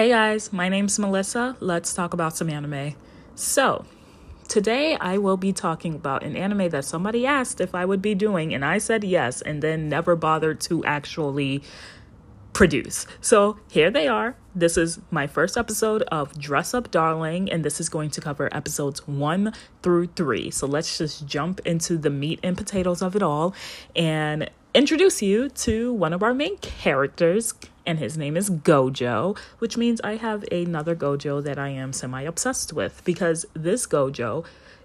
Hey guys, my name's Melissa. Let's talk about some anime. So, today I will be talking about an anime that somebody asked if I would be doing, and I said yes, and then never bothered to actually produce. So, here they are. This is my first episode of Dress Up Darling, and this is going to cover episodes one through three. So, let's just jump into the meat and potatoes of it all and introduce you to one of our main characters, and his name is Gojo, which means I have another Gojo that I am semi obsessed with because this Gojo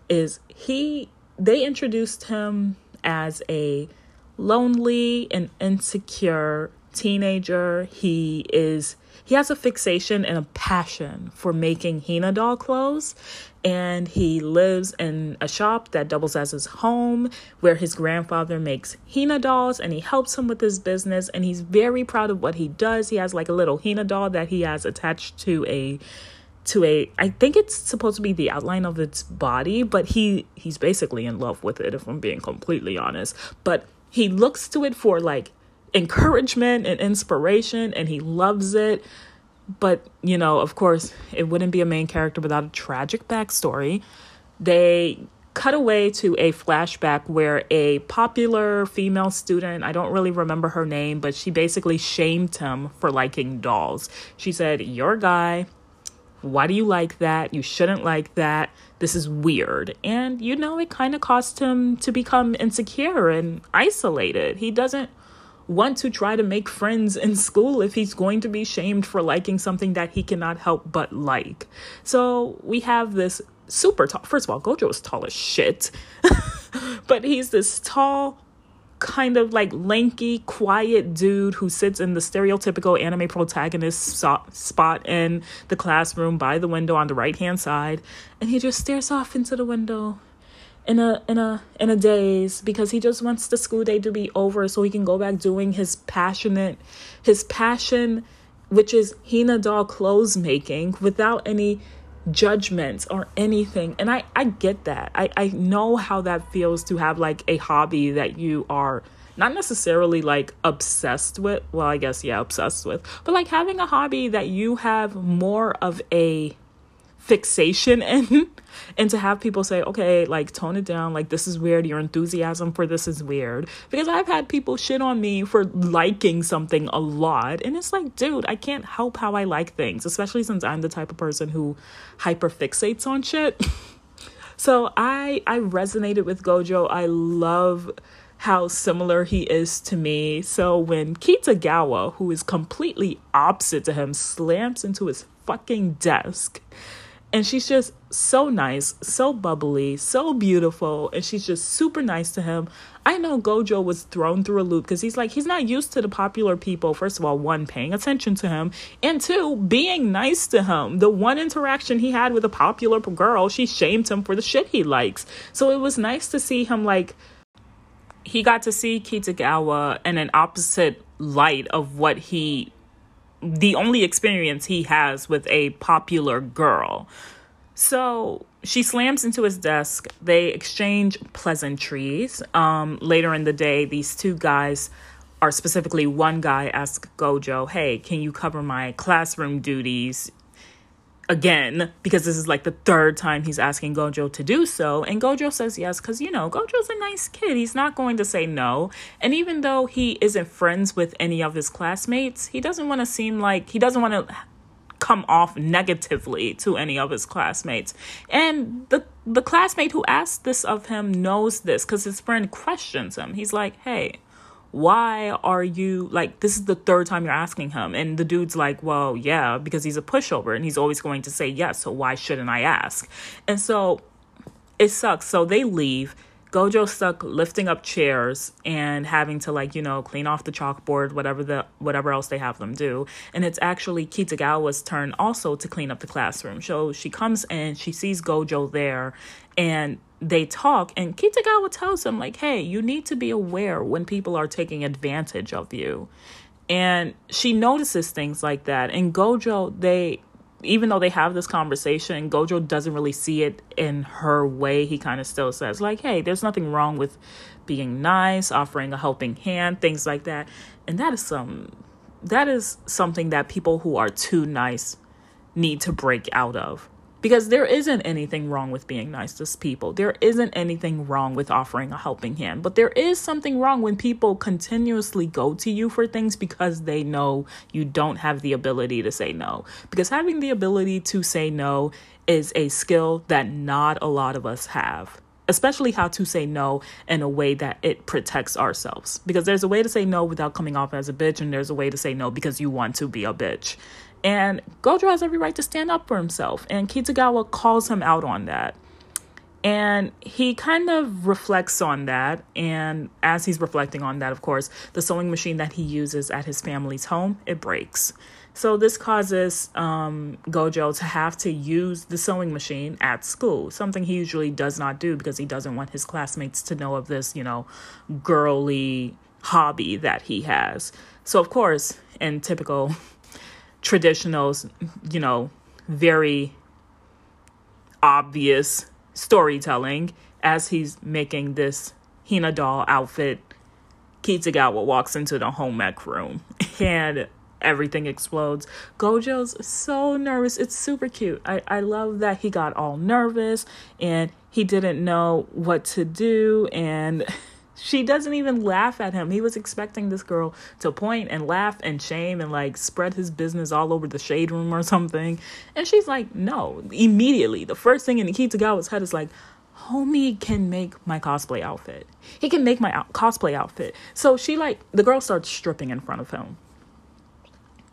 is he they introduced him as a lonely and insecure teenager. He is he has a fixation and a passion for making Hina doll clothes and he lives in a shop that doubles as his home where his grandfather makes Hina dolls and he helps him with his business and he's very proud of what he does. He has like a little Hina doll that he has attached to a to a I think it's supposed to be the outline of its body, but he he's basically in love with it if I'm being completely honest. But he looks to it for like encouragement and inspiration and he loves it but, you know, of course, it wouldn't be a main character without a tragic backstory. They cut away to a flashback where a popular female student, I don't really remember her name, but she basically shamed him for liking dolls. She said, You're a guy. Why do you like that? You shouldn't like that. This is weird. And, you know, it kind of caused him to become insecure and isolated. He doesn't want to try to make friends in school if he's going to be shamed for liking something that he cannot help but like. So we have this super tall. First of all, Gojo is tall as shit, but he's this tall, kind of like lanky, quiet dude who sits in the stereotypical anime protagonist so- spot in the classroom by the window on the right hand side, and he just stares off into the window in a in a in a daze because he just wants the school day to be over so he can go back doing his passionate his passion which is Hina doll clothes making without any judgments or anything. And I I get that. I I know how that feels to have like a hobby that you are not necessarily like obsessed with. Well I guess yeah obsessed with. But like having a hobby that you have more of a fixation in and to have people say okay like tone it down like this is weird your enthusiasm for this is weird. Because i've had people shit on me for liking something a lot and it's like dude i can't help how i like things especially since i'm the type of person who hyper fixates on shit. So i i resonated with gojo. I love how similar he is to me. So when Kitagawa, who is completely opposite to him, slams into his fucking desk and she's just so nice, so bubbly, so beautiful, and she's just super nice to him. I know Gojo was thrown through a loop because he's like, he's not used to the popular people, first of all, one, paying attention to him, and two, being nice to him. The one interaction he had with a popular girl, she shamed him for the shit he likes. So it was nice to see him like, he got to see Kitagawa in an opposite light of what he the only experience he has with a popular girl. So she slams into his desk. They exchange pleasantries. Um, later in the day, these two guys are specifically one guy asks Gojo, Hey, can you cover my classroom duties? Again because this is like the third time he's asking Gojo to do so. And Gojo says yes because, you know, Gojo's a nice kid. He's not going to say no. And even though he isn't friends with any of his classmates, he doesn't want to seem like he doesn't want to come off negatively to any of his classmates. And the the classmate who asked this of him knows this because his friend questions him. He's like, hey, why are you like this is the third time you're asking him. And the dude's like well yeah because he's a pushover and he's always going to say yes so why shouldn't i ask? And so it sucks. So they leave gojo stuck lifting up chairs and having to like you know clean off the chalkboard whatever the whatever else they have them do and it's actually kitagawa's turn also to clean up the classroom so she comes in she sees gojo there and they talk and Kitagawa tells him like, "Hey, you need to be aware when people are taking advantage of you." And she notices things like that. And Gojo, they even though they have this conversation, Gojo doesn't really see it in her way. He kind of still says like, "Hey, there's nothing wrong with being nice, offering a helping hand, things like that." And that is some that is something that people who are too nice need to break out of because there isn't anything wrong with being nice to people. There isn't anything wrong with offering a helping hand. But there is something wrong when people continuously go to you for things because they know you don't have the ability to say no. Because having the ability to say no is a skill that not a lot of us have especially how to say no in a way that it protects ourselves. Because there's a way to say no without coming off as a bitch, and there's a way to say no because you want to be a bitch. And Gojo has every right to stand up for himself. And Kitagawa calls him out on that. And he kind of reflects on that. And as he's reflecting on that, of course, the sewing machine that he uses at his family's home, it breaks. So this causes um, Gojo to have to use the sewing machine at school, something he usually does not do because he doesn't want his classmates to know of this, you know, girly hobby that he has. So of course, in typical traditional, you know, very obvious storytelling as he's making this Hina doll outfit. Kitagawa walks into the home ec room and everything explodes. Gojo's so nervous. It's super cute. I, I love that he got all nervous and he didn't know what to do and She doesn't even laugh at him. He was expecting this girl to point and laugh and shame and like spread his business all over the shade room or something. And she's like, no. Immediately, the first thing in Kitagawa's head is like, homie can make my cosplay outfit. He can make my out- cosplay outfit. So she like, the girl starts stripping in front of him.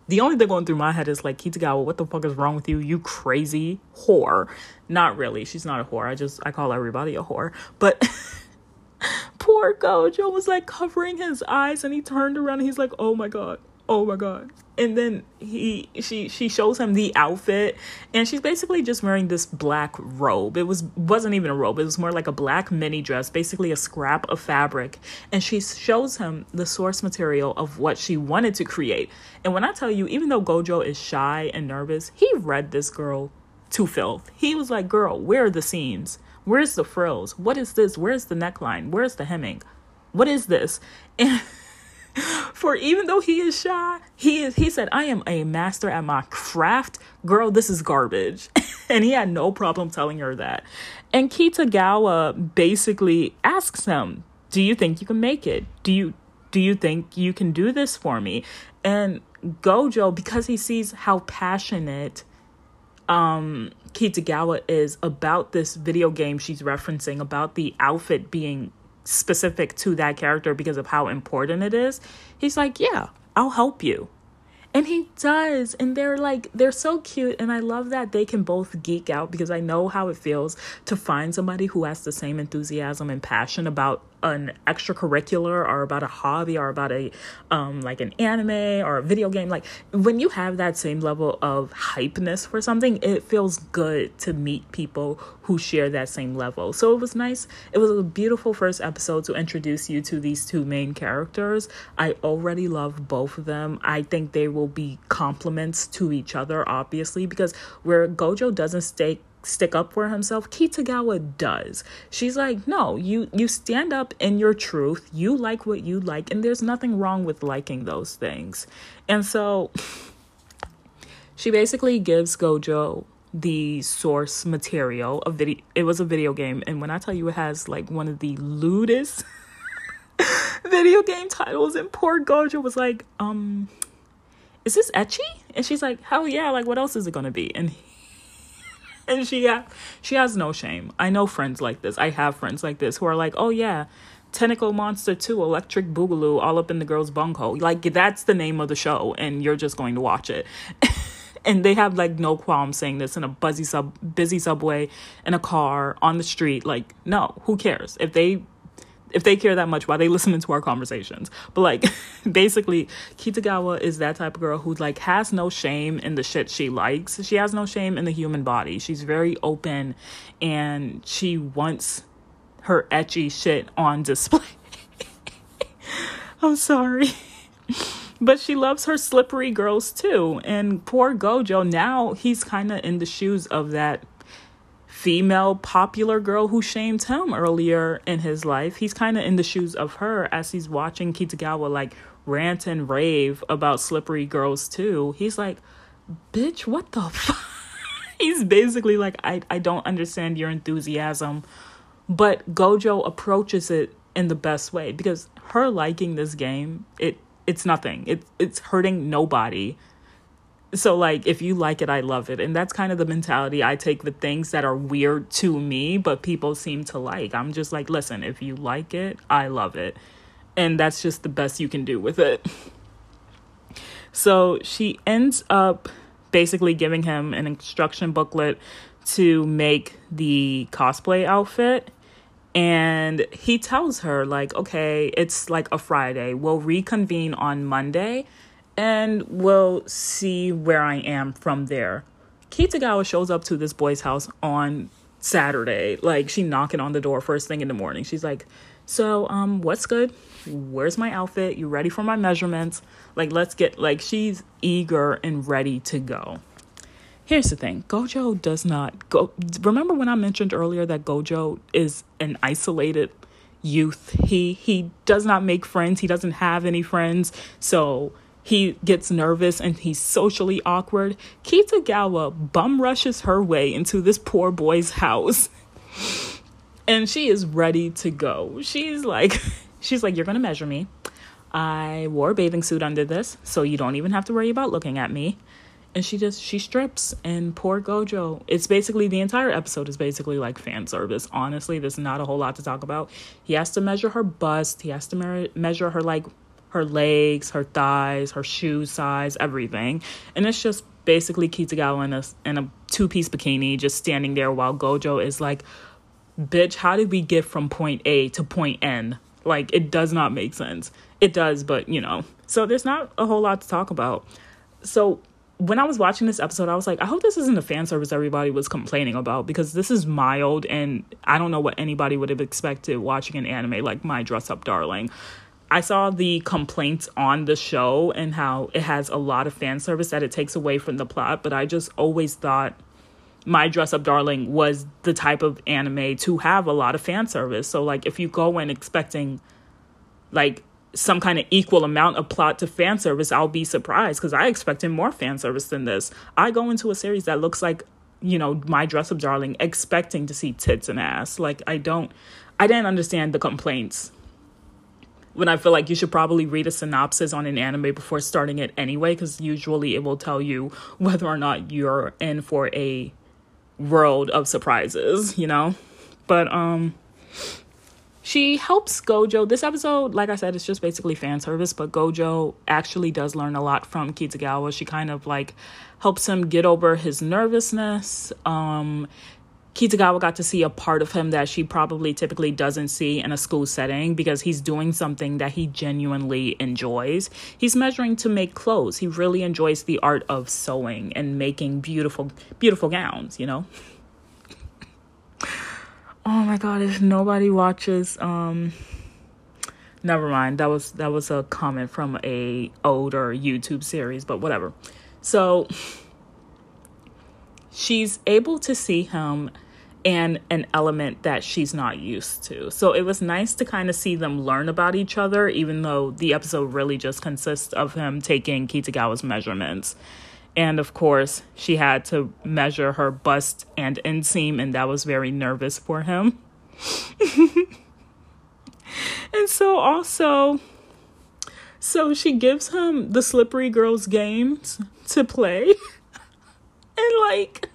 The only thing going through my head is like, Kitagawa, what the fuck is wrong with you? You crazy whore. Not really. She's not a whore. I just, I call everybody a whore. But. poor Gojo was like covering his eyes and he turned around and he's like, oh my god, oh my god. And then he she she shows him the outfit and she's basically just wearing this black robe. It was wasn't even a robe, it was more like a black mini dress, basically a scrap of fabric. And she shows him the source material of what she wanted to create. And when I tell you, even though Gojo is shy and nervous, he read this girl to filth. He was like, girl, where are the seams? Where's the frills? What is this? Where's the neckline? Where's the hemming? What is this? And for even though he is shy, he is he said, I am a master at my craft. Girl, this is garbage. and he had no problem telling her that. And Kitagawa basically asks him, Do you think you can make it? Do you do you think you can do this for me? And Gojo, because he sees how passionate um Kitagawa is about this video game she's referencing about the outfit being specific to that character because of how important it is. He's like, "Yeah, I'll help you." And he does. And they're like, they're so cute. And I love that they can both geek out because I know how it feels to find somebody who has the same enthusiasm and passion about an extracurricular or about a hobby or about a um like an anime or a video game like when you have that same level of hypeness for something it feels good to meet people who share that same level. So it was nice. It was a beautiful first episode to introduce you to these two main characters. I already love both of them. I think they will be complements to each other obviously because where gojo doesn't stay stick up for himself kitagawa does. She's like no you you stand up in your truth. You like what you like. And there's nothing wrong with liking those things. And so she basically gives gojo the source material of video it was a video game. And when i tell you it has like one of the lewdest video game titles and poor gojo was like um is this ecchi and she's like hell yeah like what else is it gonna be? And and she ha- she has no shame. I know friends like this. I have friends like this who are like, "Oh yeah, Tentacle Monster 2, Electric Boogaloo, all up in the girl's bunghole." Like that's the name of the show and you're just going to watch it. and they have like no qualm saying this in a buzzy sub busy subway in a car on the street like no who cares if they if they care that much, why they listening to our conversations? But like, basically, Kitagawa is that type of girl who like has no shame in the shit she likes. She has no shame in the human body. She's very open, and she wants her ecchi shit on display. I'm sorry. but she loves her slippery girls too. And poor Gojo, now he's kind of in the shoes of that female popular girl who shamed him earlier in his life. He's kind of in the shoes of her as he's watching Kitagawa like rant and rave about slippery girls too. He's like, bitch, what the fuck? he's basically like, I, I don't understand your enthusiasm. But Gojo approaches it in the best way because her liking this game, it it's nothing. It it's hurting nobody. So like if you like it, I love it. And that's kind of the mentality I take with things that are weird to me, but people seem to like. I'm just like, listen, if you like it, I love it. And that's just the best you can do with it. So she ends up basically giving him an instruction booklet to make the cosplay outfit and he tells her like okay it's like a friday we'll reconvene on monday and we'll see where i am from there kitagawa shows up to this boy's house on saturday like she knocking on the door first thing in the morning she's like so um what's good where's my outfit you ready for my measurements like let's get like she's eager and ready to go Here's the thing Gojo does not go. Remember when I mentioned earlier that Gojo is an isolated youth? He he does not make friends. He doesn't have any friends. So he gets nervous and he's socially awkward. Kitagawa bum rushes her way into this poor boy's house. And she is ready to go. She's like she's like you're to measure me. I wore a bathing suit under this, so you don't even have to worry about looking at me and she just she strips and poor gojo it's basically the entire episode is basically like fan service honestly there's not a whole lot to talk about he has to measure her bust he has to me- measure her like her legs her thighs her shoe size everything. And it's just basically kitagawa in a, in a two-piece bikini just standing there while gojo is like bitch how did we get from point a to point n? Like it does not make sense. It does but you know. So there's not a whole lot to talk about. So when I was watching this episode, I was like, I hope this isn't the fan service everybody was complaining about because this is mild and I don't know what anybody would have expected watching an anime like My Dress Up Darling. I saw the complaints on the show and how it has a lot of fan service that it takes away from the plot, but I just always thought My Dress Up Darling was the type of anime to have a lot of fan service. So like if you go in expecting like some kind of equal amount of plot to fan service, I'll be surprised because I expected more fan service than this. I go into a series that looks like, you know, my dress up darling, expecting to see tits and ass. Like, I don't, I didn't understand the complaints. When I feel like you should probably read a synopsis on an anime before starting it anyway, because usually it will tell you whether or not you're in for a world of surprises, you know? But, um, she helps Gojo. This episode, like I said, it's just basically fan service, but Gojo actually does learn a lot from Kitagawa. She kind of like helps him get over his nervousness. Um, Kitagawa got to see a part of him that she probably typically doesn't see in a school setting because he's doing something that he genuinely enjoys. He's measuring to make clothes. He really enjoys the art of sewing and making beautiful, beautiful gowns, you know? oh my god if nobody watches um never mind that was that was a comment from a older youtube series but whatever so she's able to see him and an element that she's not used to so it was nice to kind of see them learn about each other even though the episode really just consists of him taking kitagawa's measurements and of course, she had to measure her bust and inseam, and that was very nervous for him. and so, also, so she gives him the Slippery Girls games to play. and, like,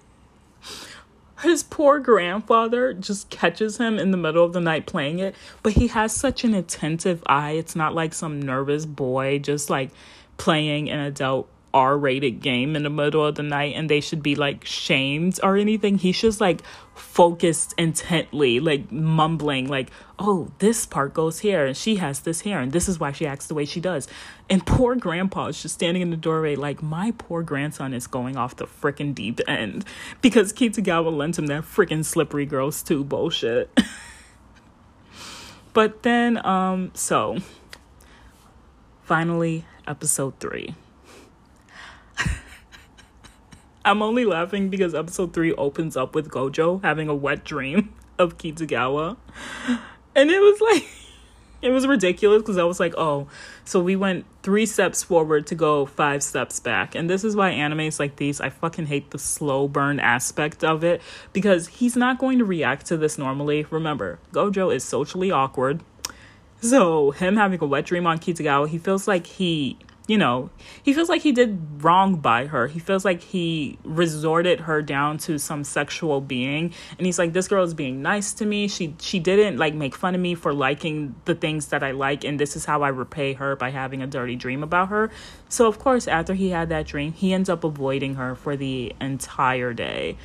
his poor grandfather just catches him in the middle of the night playing it, but he has such an attentive eye. It's not like some nervous boy just like playing an adult R rated game in the middle of the night and they should be like shamed or anything. He's just like focused intently, like mumbling, like, oh, this part goes here and she has this here and this is why she acts the way she does. And poor grandpa is just standing in the doorway, like, my poor grandson is going off the freaking deep end because Kitagawa lent him that freaking slippery girls too bullshit. but then, um, so finally, episode three. I'm only laughing because episode three opens up with Gojo having a wet dream of Kitagawa. And it was like it was ridiculous because I was like, oh, so we went three steps forward to go five steps back. And this is why animes like these, I fucking hate the slow burn aspect of it because he's not going to react to this normally. Remember, Gojo is socially awkward. So, him having a wet dream on Kitagawa, he feels like he you know, he feels like he did wrong by her. He feels like he resorted her down to some sexual being. And he's like, this girl is being nice to me. She she didn't like make fun of me for liking the things that I like, and this is how I repay her by having a dirty dream about her. So of course, after he had that dream, he ends up avoiding her for the entire day.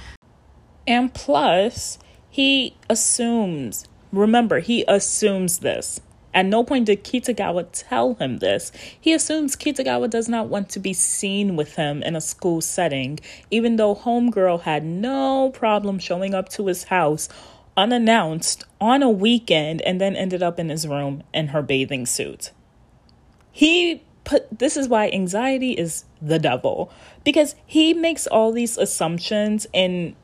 And plus, he assumes remember, he assumes this at no point did Kitagawa tell him this. He assumes Kitagawa does not want to be seen with him in a school setting, even though Homegirl had no problem showing up to his house unannounced on a weekend and then ended up in his room in her bathing suit. He put this is why anxiety is the devil because he makes all these assumptions and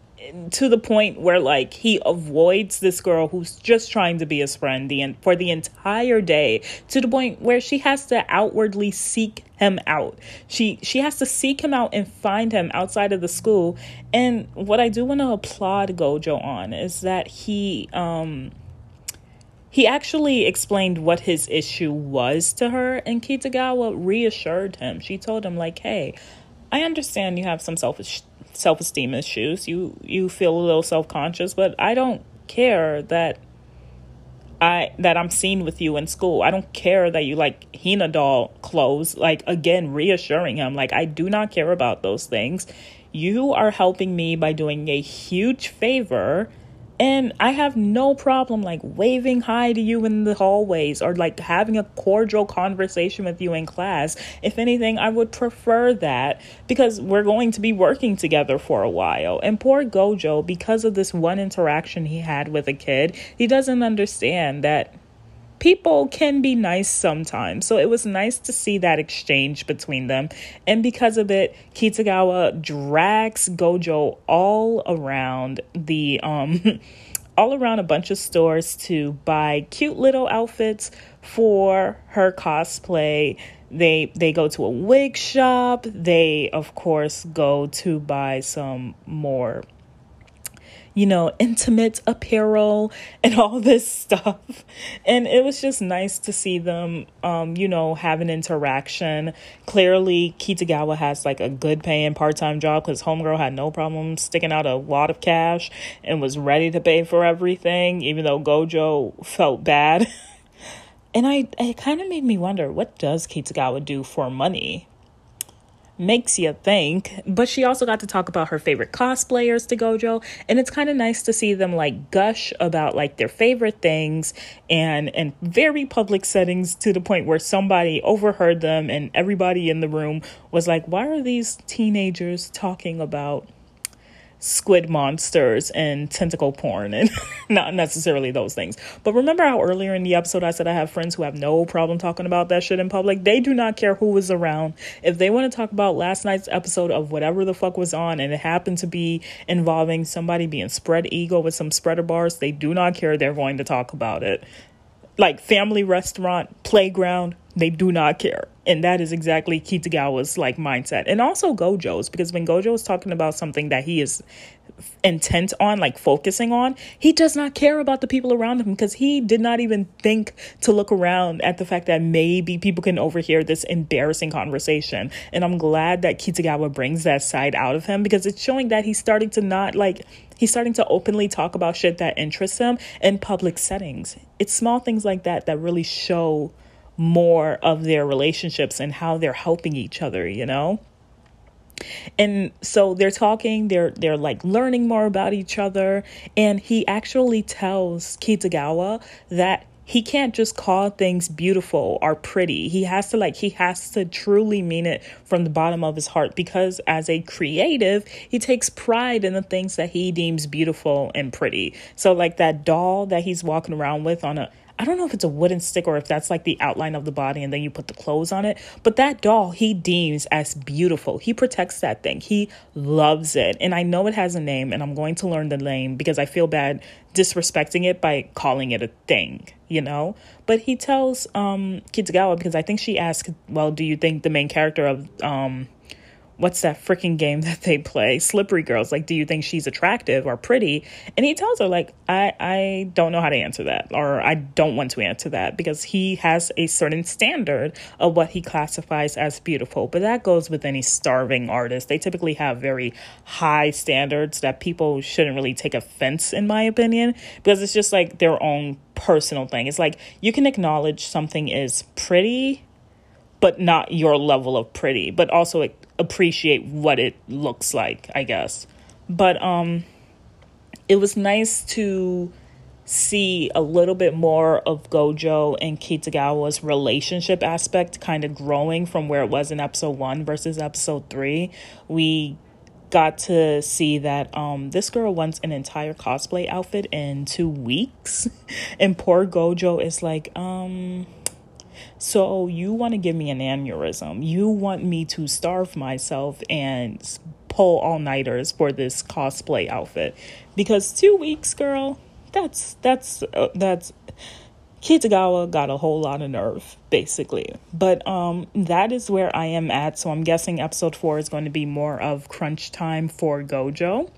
to the point where like he avoids this girl who's just trying to be his friend the for the entire day to the point where she has to outwardly seek him out. She she has to seek him out and find him outside of the school. And what I do want to applaud Gojo on is that he um he actually explained what his issue was to her and Kitagawa reassured him. She told him like, "Hey, I understand you have some selfish self-esteem issues. You you feel a little self-conscious, but I don't care that I that I'm seen with you in school. I don't care that you like Hina doll clothes. Like again, reassuring him like I do not care about those things. You are helping me by doing a huge favor and I have no problem like waving hi to you in the hallways or like having a cordial conversation with you in class. If anything, I would prefer that because we're going to be working together for a while. And poor Gojo, because of this one interaction he had with a kid, he doesn't understand that people can be nice sometimes. So it was nice to see that exchange between them. And because of it, Kitagawa drags Gojo all around the um all around a bunch of stores to buy cute little outfits for her cosplay. They they go to a wig shop. They of course go to buy some more you know, intimate apparel and all this stuff. And it was just nice to see them, um, you know, have an interaction. Clearly, Kitagawa has like a good paying part time job because Homegirl had no problem sticking out a lot of cash and was ready to pay for everything, even though Gojo felt bad. and I, it kind of made me wonder what does Kitagawa do for money? Makes you think. But she also got to talk about her favorite cosplayers to Gojo, and it's kind of nice to see them like gush about like their favorite things and in very public settings to the point where somebody overheard them and everybody in the room was like, "Why are these teenagers talking about?" Squid monsters and tentacle porn and not necessarily those things. But remember how earlier in the episode I said I have friends who have no problem talking about that shit in public? They do not care who is around. If they want to talk about last night's episode of whatever the fuck was on and it happened to be involving somebody being spread eagle with some spreader bars, they do not care. They're going to talk about it. Like family restaurant, playground, they do not care. And that is exactly Kitagawa's like mindset. And also Gojo's, because when Gojo is talking about something that he is intent on, like focusing on, he does not care about the people around him because he did not even think to look around at the fact that maybe people can overhear this embarrassing conversation. And I'm glad that Kitagawa brings that side out of him because it's showing that he's starting to not like he's starting to openly talk about shit that interests him in public settings. It's small things like that that really show more of their relationships and how they're helping each other, you know? And so they're talking, they're they're like learning more about each other and he actually tells Kitagawa that he can't just call things beautiful or pretty. He has to like he has to truly mean it from the bottom of his heart because as a creative, he takes pride in the things that he deems beautiful and pretty. So like that doll that he's walking around with on a I don't know if it's a wooden stick or if that's like the outline of the body and then you put the clothes on it. But that doll he deems as beautiful. He protects that thing. He loves it. And I know it has a name and I'm going to learn the name because I feel bad disrespecting it by calling it a thing, you know? But he tells um Kitagawa because I think she asked, Well, do you think the main character of um what's that freaking game that they play? Slippery girls. Like do you think she's attractive or pretty? And he tells her like i i don't know how to answer that or i don't want to answer that because he has a certain standard of what he classifies as beautiful. But that goes with any starving artist. They typically have very high standards that people shouldn't really take offense in my opinion because it's just like their own personal thing. It's like you can acknowledge something is pretty but not your level of pretty, but also appreciate what it looks like, I guess. But um it was nice to see a little bit more of Gojo and Kitagawa's relationship aspect kind of growing from where it was in episode 1 versus episode 3. We got to see that um this girl wants an entire cosplay outfit in 2 weeks and poor Gojo is like um so you want to give me an aneurysm. You want me to starve myself and pull all nighters for this cosplay outfit because two weeks, girl. That's that's uh, that's Kitagawa got a whole lot of nerve, basically. But um, that is where I am at. So I'm guessing episode four is going to be more of crunch time for Gojo.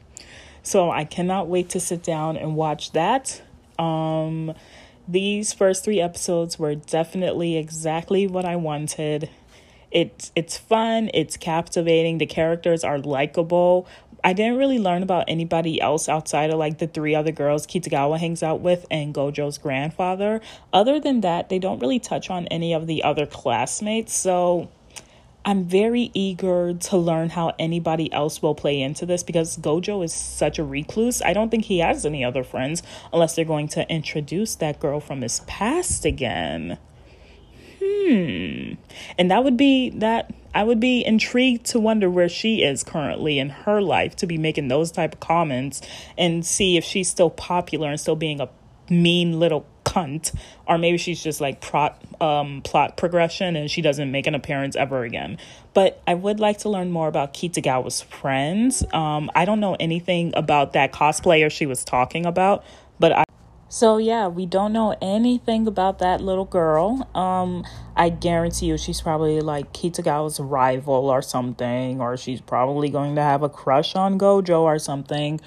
So I cannot wait to sit down and watch that. Um, these first three episodes were definitely exactly what I wanted. It's it's fun, it's captivating, the characters are likable. I didn't really learn about anybody else outside of like the three other girls Kitagawa hangs out with and Gojo's grandfather. Other than that, they don't really touch on any of the other classmates. So I'm very eager to learn how anybody else will play into this because Gojo is such a recluse. I don't think he has any other friends unless they're going to introduce that girl from his past again. Hmm. And that would be that I would be intrigued to wonder where she is currently in her life to be making those type of comments and see if she's still popular and still being a mean little cunt or maybe she's just like plot um plot progression and she doesn't make an appearance ever again but i would like to learn more about kitagawa's friends um i don't know anything about that cosplayer she was talking about but i so yeah, we don't know anything about that little girl. Um, I guarantee you she's probably like Kitagawa's rival or something, or she's probably going to have a crush on Gojo or something.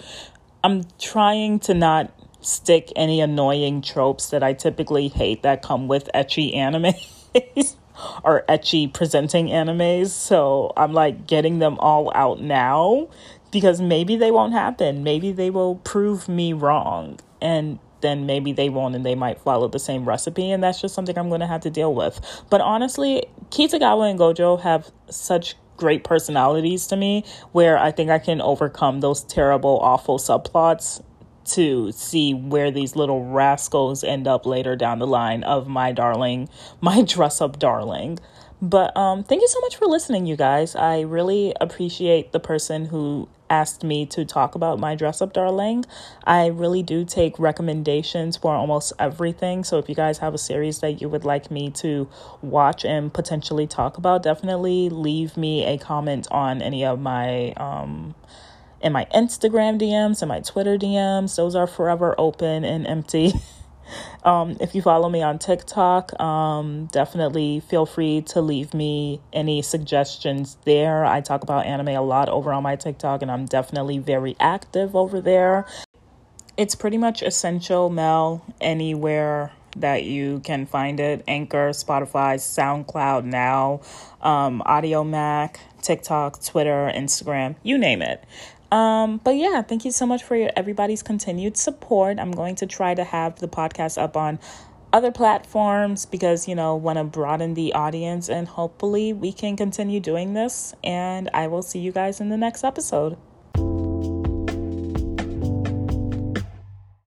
I'm trying to not stick any annoying tropes that I typically hate that come with ecchi animes or ecchi presenting animes. So I'm like getting them all out now because maybe they won't happen. Maybe they will prove me wrong. And then maybe they won't and they might follow the same recipe. And that's just something I'm going to have to deal with. But honestly, Kitagawa and Gojo have such great personalities to me where I think I can overcome those terrible, awful subplots to see where these little rascals end up later down the line of my darling, my dress up darling. But um, thank you so much for listening, you guys. I really appreciate the person who asked me to talk about my dress up darling. I really do take recommendations for almost everything. So if you guys have a series that you would like me to watch and potentially talk about, definitely leave me a comment on any of my um in my Instagram DMs and my Twitter DMs. Those are forever open and empty. um, if you follow me on TikTok, um, definitely feel free to leave me any suggestions there. I talk about anime a lot over on my TikTok, and I'm definitely very active over there. It's pretty much essential Mel anywhere that you can find it Anchor, Spotify, SoundCloud now, um, Audiomack, TikTok, Twitter, Instagram, you name it. Um, but yeah, thank you so much for your, everybody's continued support. I'm going to try to have the podcast up on other platforms because, you know, want to broaden the audience and hopefully we can continue doing this. And I will see you guys in the next episode.